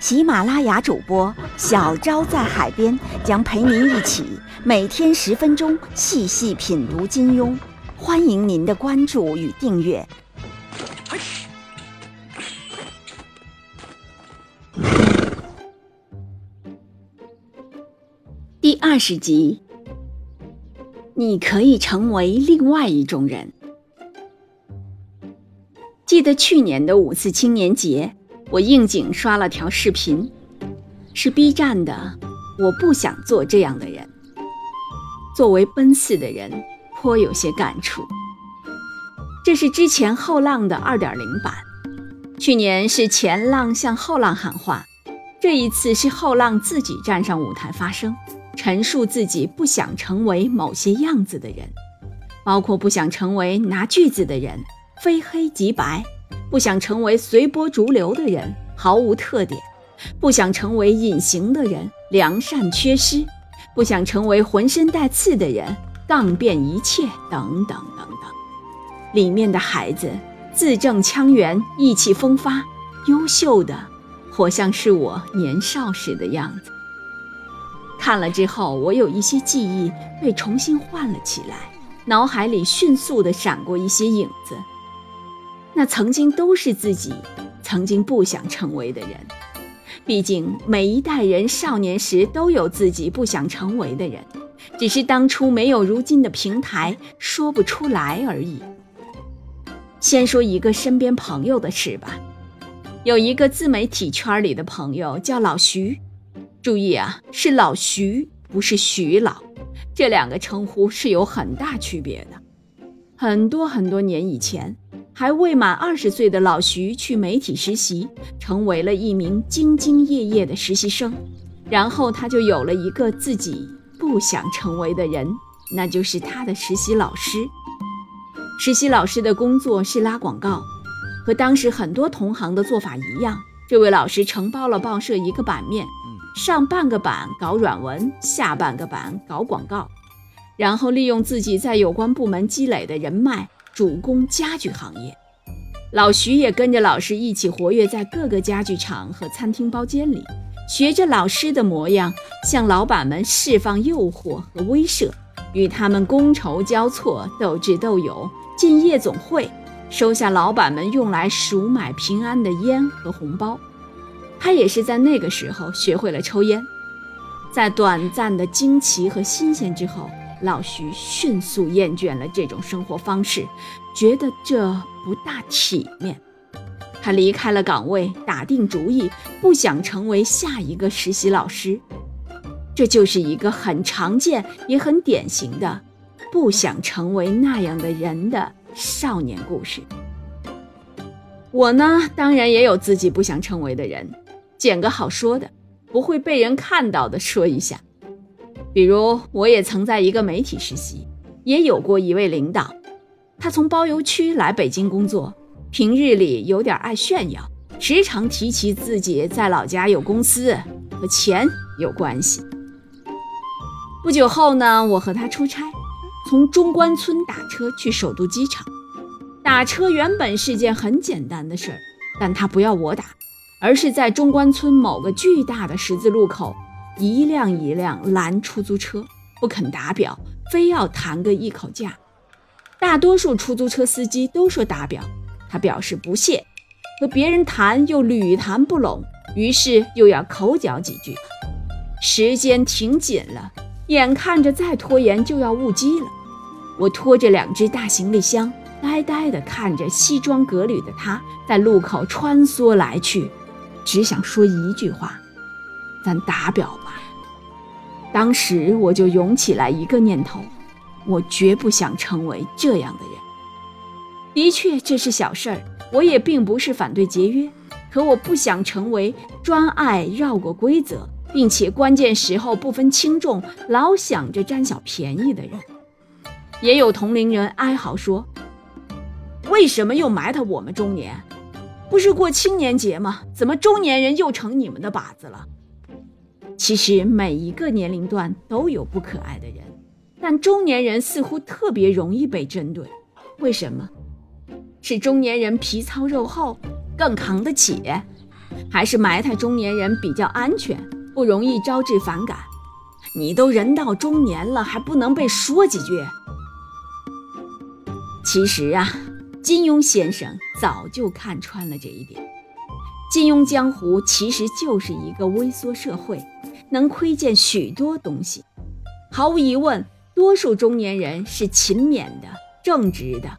喜马拉雅主播小昭在海边将陪您一起每天十分钟细细品读金庸，欢迎您的关注与订阅。第二十集，你可以成为另外一种人。记得去年的五四青年节。我应景刷了条视频，是 B 站的。我不想做这样的人。作为奔四的人，颇有些感触。这是之前后浪的二点零版，去年是前浪向后浪喊话，这一次是后浪自己站上舞台发声，陈述自己不想成为某些样子的人，包括不想成为拿句子的人，非黑即白。不想成为随波逐流的人，毫无特点；不想成为隐形的人，良善缺失；不想成为浑身带刺的人，杠遍一切，等等等等。里面的孩子字正腔圆，意气风发，优秀的，活像是我年少时的样子。看了之后，我有一些记忆被重新唤了起来，脑海里迅速地闪过一些影子。那曾经都是自己曾经不想成为的人，毕竟每一代人少年时都有自己不想成为的人，只是当初没有如今的平台说不出来而已。先说一个身边朋友的事吧，有一个自媒体圈里的朋友叫老徐，注意啊，是老徐，不是徐老，这两个称呼是有很大区别的。很多很多年以前。还未满二十岁的老徐去媒体实习，成为了一名兢兢业业的实习生。然后他就有了一个自己不想成为的人，那就是他的实习老师。实习老师的工作是拉广告，和当时很多同行的做法一样，这位老师承包了报社一个版面，上半个版搞软文，下半个版搞广告，然后利用自己在有关部门积累的人脉。主攻家具行业，老徐也跟着老师一起活跃在各个家具厂和餐厅包间里，学着老师的模样，向老板们释放诱惑和威慑，与他们觥筹交错、斗智斗勇，进夜总会，收下老板们用来赎买平安的烟和红包。他也是在那个时候学会了抽烟，在短暂的惊奇和新鲜之后。老徐迅速厌倦了这种生活方式，觉得这不大体面。他离开了岗位，打定主意不想成为下一个实习老师。这就是一个很常见也很典型的不想成为那样的人的少年故事。我呢，当然也有自己不想成为的人，捡个好说的，不会被人看到的说一下。比如，我也曾在一个媒体实习，也有过一位领导，他从包邮区来北京工作，平日里有点爱炫耀，时常提起自己在老家有公司，和钱有关系。不久后呢，我和他出差，从中关村打车去首都机场。打车原本是件很简单的事儿，但他不要我打，而是在中关村某个巨大的十字路口。一辆一辆拦出租车，不肯打表，非要谈个一口价。大多数出租车司机都说打表，他表示不屑，和别人谈又屡谈不拢，于是又要口角几句。时间挺紧了，眼看着再拖延就要误机了。我拖着两只大行李箱，呆呆地看着西装革履的他在路口穿梭来去，只想说一句话。咱打表吧。当时我就涌起来一个念头，我绝不想成为这样的人。的确，这是小事儿，我也并不是反对节约。可我不想成为专爱绕过规则，并且关键时候不分轻重，老想着占小便宜的人。也有同龄人哀嚎说：“为什么又埋汰我们中年？不是过青年节吗？怎么中年人又成你们的靶子了？”其实每一个年龄段都有不可爱的人，但中年人似乎特别容易被针对。为什么？是中年人皮糙肉厚，更扛得起，还是埋汰中年人比较安全，不容易招致反感？你都人到中年了，还不能被说几句？其实啊，金庸先生早就看穿了这一点。金庸江湖其实就是一个微缩社会，能窥见许多东西。毫无疑问，多数中年人是勤勉的、正直的。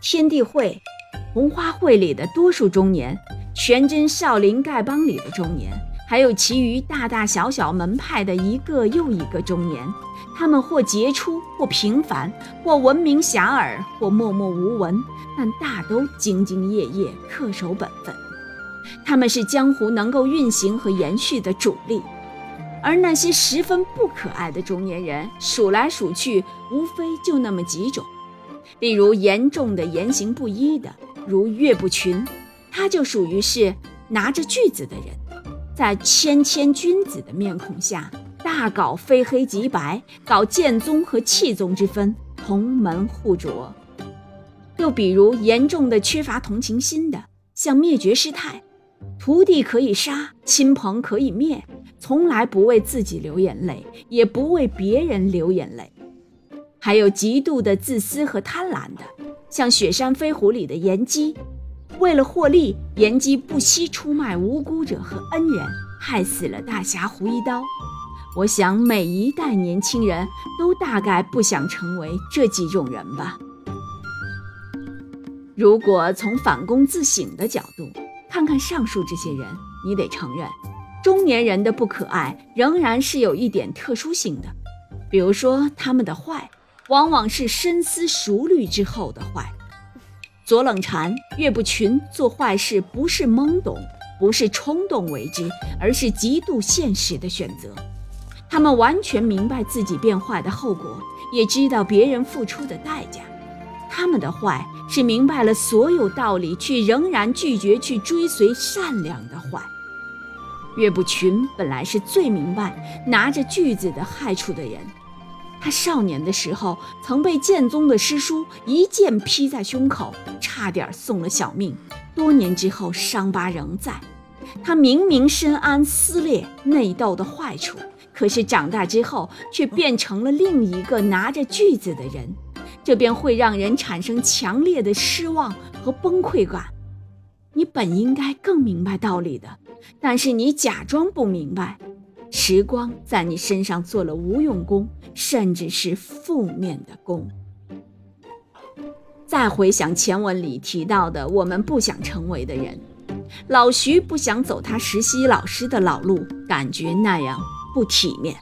天地会、红花会里的多数中年，全真少林、丐帮里的中年，还有其余大大小小门派的一个又一个中年，他们或杰出，或平凡，或闻名遐迩，或默默无闻，但大都兢兢业业，恪守本分。他们是江湖能够运行和延续的主力，而那些十分不可爱的中年人，数来数去，无非就那么几种。例如严重的言行不一的，如岳不群，他就属于是拿着锯子的人，在谦谦君子的面孔下，大搞非黑即白，搞剑宗和气宗之分，同门互啄。又比如严重的缺乏同情心的，像灭绝师太，徒弟可以杀，亲朋可以灭，从来不为自己流眼泪，也不为别人流眼泪。还有极度的自私和贪婪的，像《雪山飞狐》里的严姬，为了获利，严姬不惜出卖无辜者和恩人，害死了大侠胡一刀。我想每一代年轻人都大概不想成为这几种人吧。如果从反躬自省的角度看看上述这些人，你得承认，中年人的不可爱仍然是有一点特殊性的，比如说他们的坏。往往是深思熟虑之后的坏。左冷禅、岳不群做坏事不是懵懂，不是冲动为之，而是极度现实的选择。他们完全明白自己变坏的后果，也知道别人付出的代价。他们的坏是明白了所有道理，却仍然拒绝去追随善良的坏。岳不群本来是最明白拿着锯子的害处的人。他少年的时候曾被剑宗的师叔一剑劈在胸口，差点送了小命。多年之后，伤疤仍在。他明明深谙撕裂内斗的坏处，可是长大之后却变成了另一个拿着锯子的人，这便会让人产生强烈的失望和崩溃感。你本应该更明白道理的，但是你假装不明白。时光在你身上做了无用功，甚至是负面的功。再回想前文里提到的我们不想成为的人，老徐不想走他实习老师的老路，感觉那样不体面；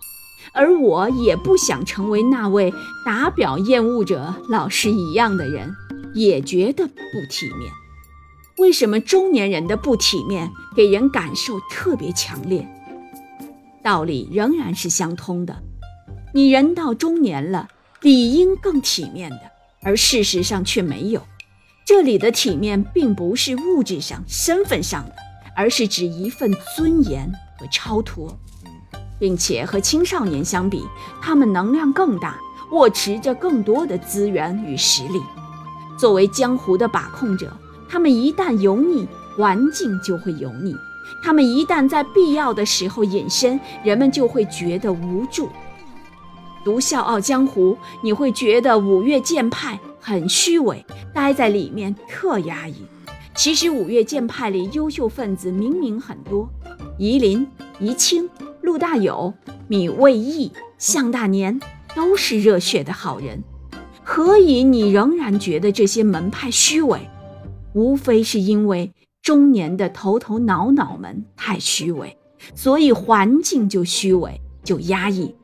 而我也不想成为那位打表厌恶者老师一样的人，也觉得不体面。为什么中年人的不体面给人感受特别强烈？道理仍然是相通的，你人到中年了，理应更体面的，而事实上却没有。这里的体面并不是物质上、身份上的，而是指一份尊严和超脱，并且和青少年相比，他们能量更大，握持着更多的资源与实力。作为江湖的把控者，他们一旦油腻，环境就会油腻。他们一旦在必要的时候隐身，人们就会觉得无助。读《笑傲江湖》，你会觉得五岳剑派很虚伪，待在里面特压抑。其实五岳剑派里优秀分子明明很多，夷陵、夷青、陆大有、米未义、向大年都是热血的好人。何以你仍然觉得这些门派虚伪？无非是因为。中年的头头脑脑们太虚伪，所以环境就虚伪，就压抑，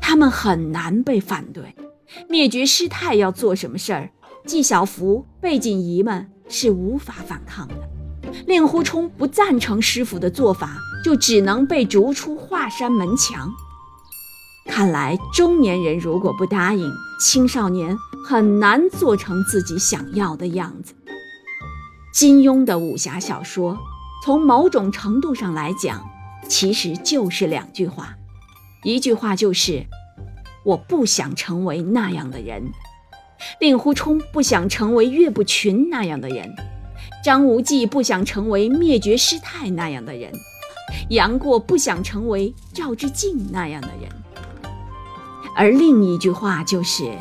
他们很难被反对。灭绝师太要做什么事儿，纪晓芙、贝锦仪们是无法反抗的。令狐冲不赞成师傅的做法，就只能被逐出华山门墙。看来中年人如果不答应，青少年很难做成自己想要的样子。金庸的武侠小说，从某种程度上来讲，其实就是两句话，一句话就是“我不想成为那样的人”，令狐冲不想成为岳不群那样的人，张无忌不想成为灭绝师太那样的人，杨过不想成为赵之敬那样的人，而另一句话就是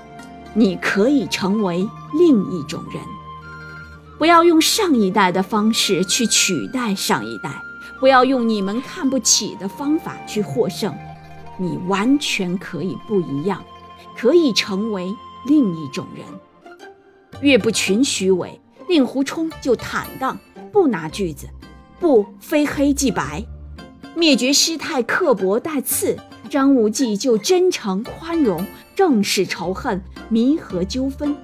“你可以成为另一种人”。不要用上一代的方式去取代上一代，不要用你们看不起的方法去获胜，你完全可以不一样，可以成为另一种人。岳不群虚伪，令狐冲就坦荡，不拿锯子，不非黑即白；灭绝师太刻薄带刺，张无忌就真诚宽容，正视仇恨，弥合纠纷。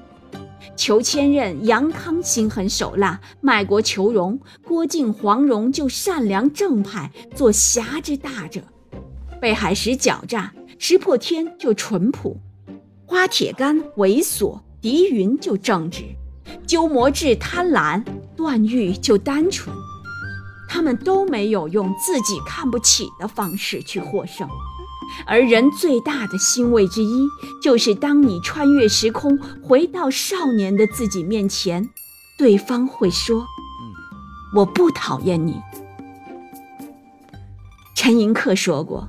裘千仞，杨康心狠手辣，卖国求荣；郭靖、黄蓉就善良正派，做侠之大者；贝海石狡诈，石破天就淳朴；花铁干猥琐，狄云就正直；鸠摩智贪婪，段誉就单纯。他们都没有用自己看不起的方式去获胜。而人最大的欣慰之一，就是当你穿越时空回到少年的自己面前，对方会说：“我不讨厌你。”陈寅恪说过：“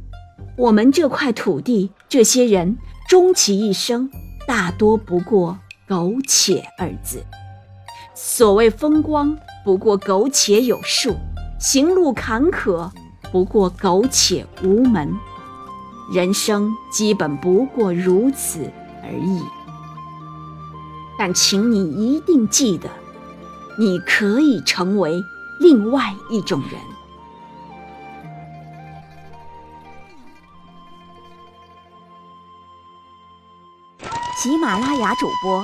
我们这块土地，这些人，终其一生，大多不过苟且二字。所谓风光，不过苟且有数；行路坎坷，不过苟且无门。”人生基本不过如此而已，但请你一定记得，你可以成为另外一种人。喜马拉雅主播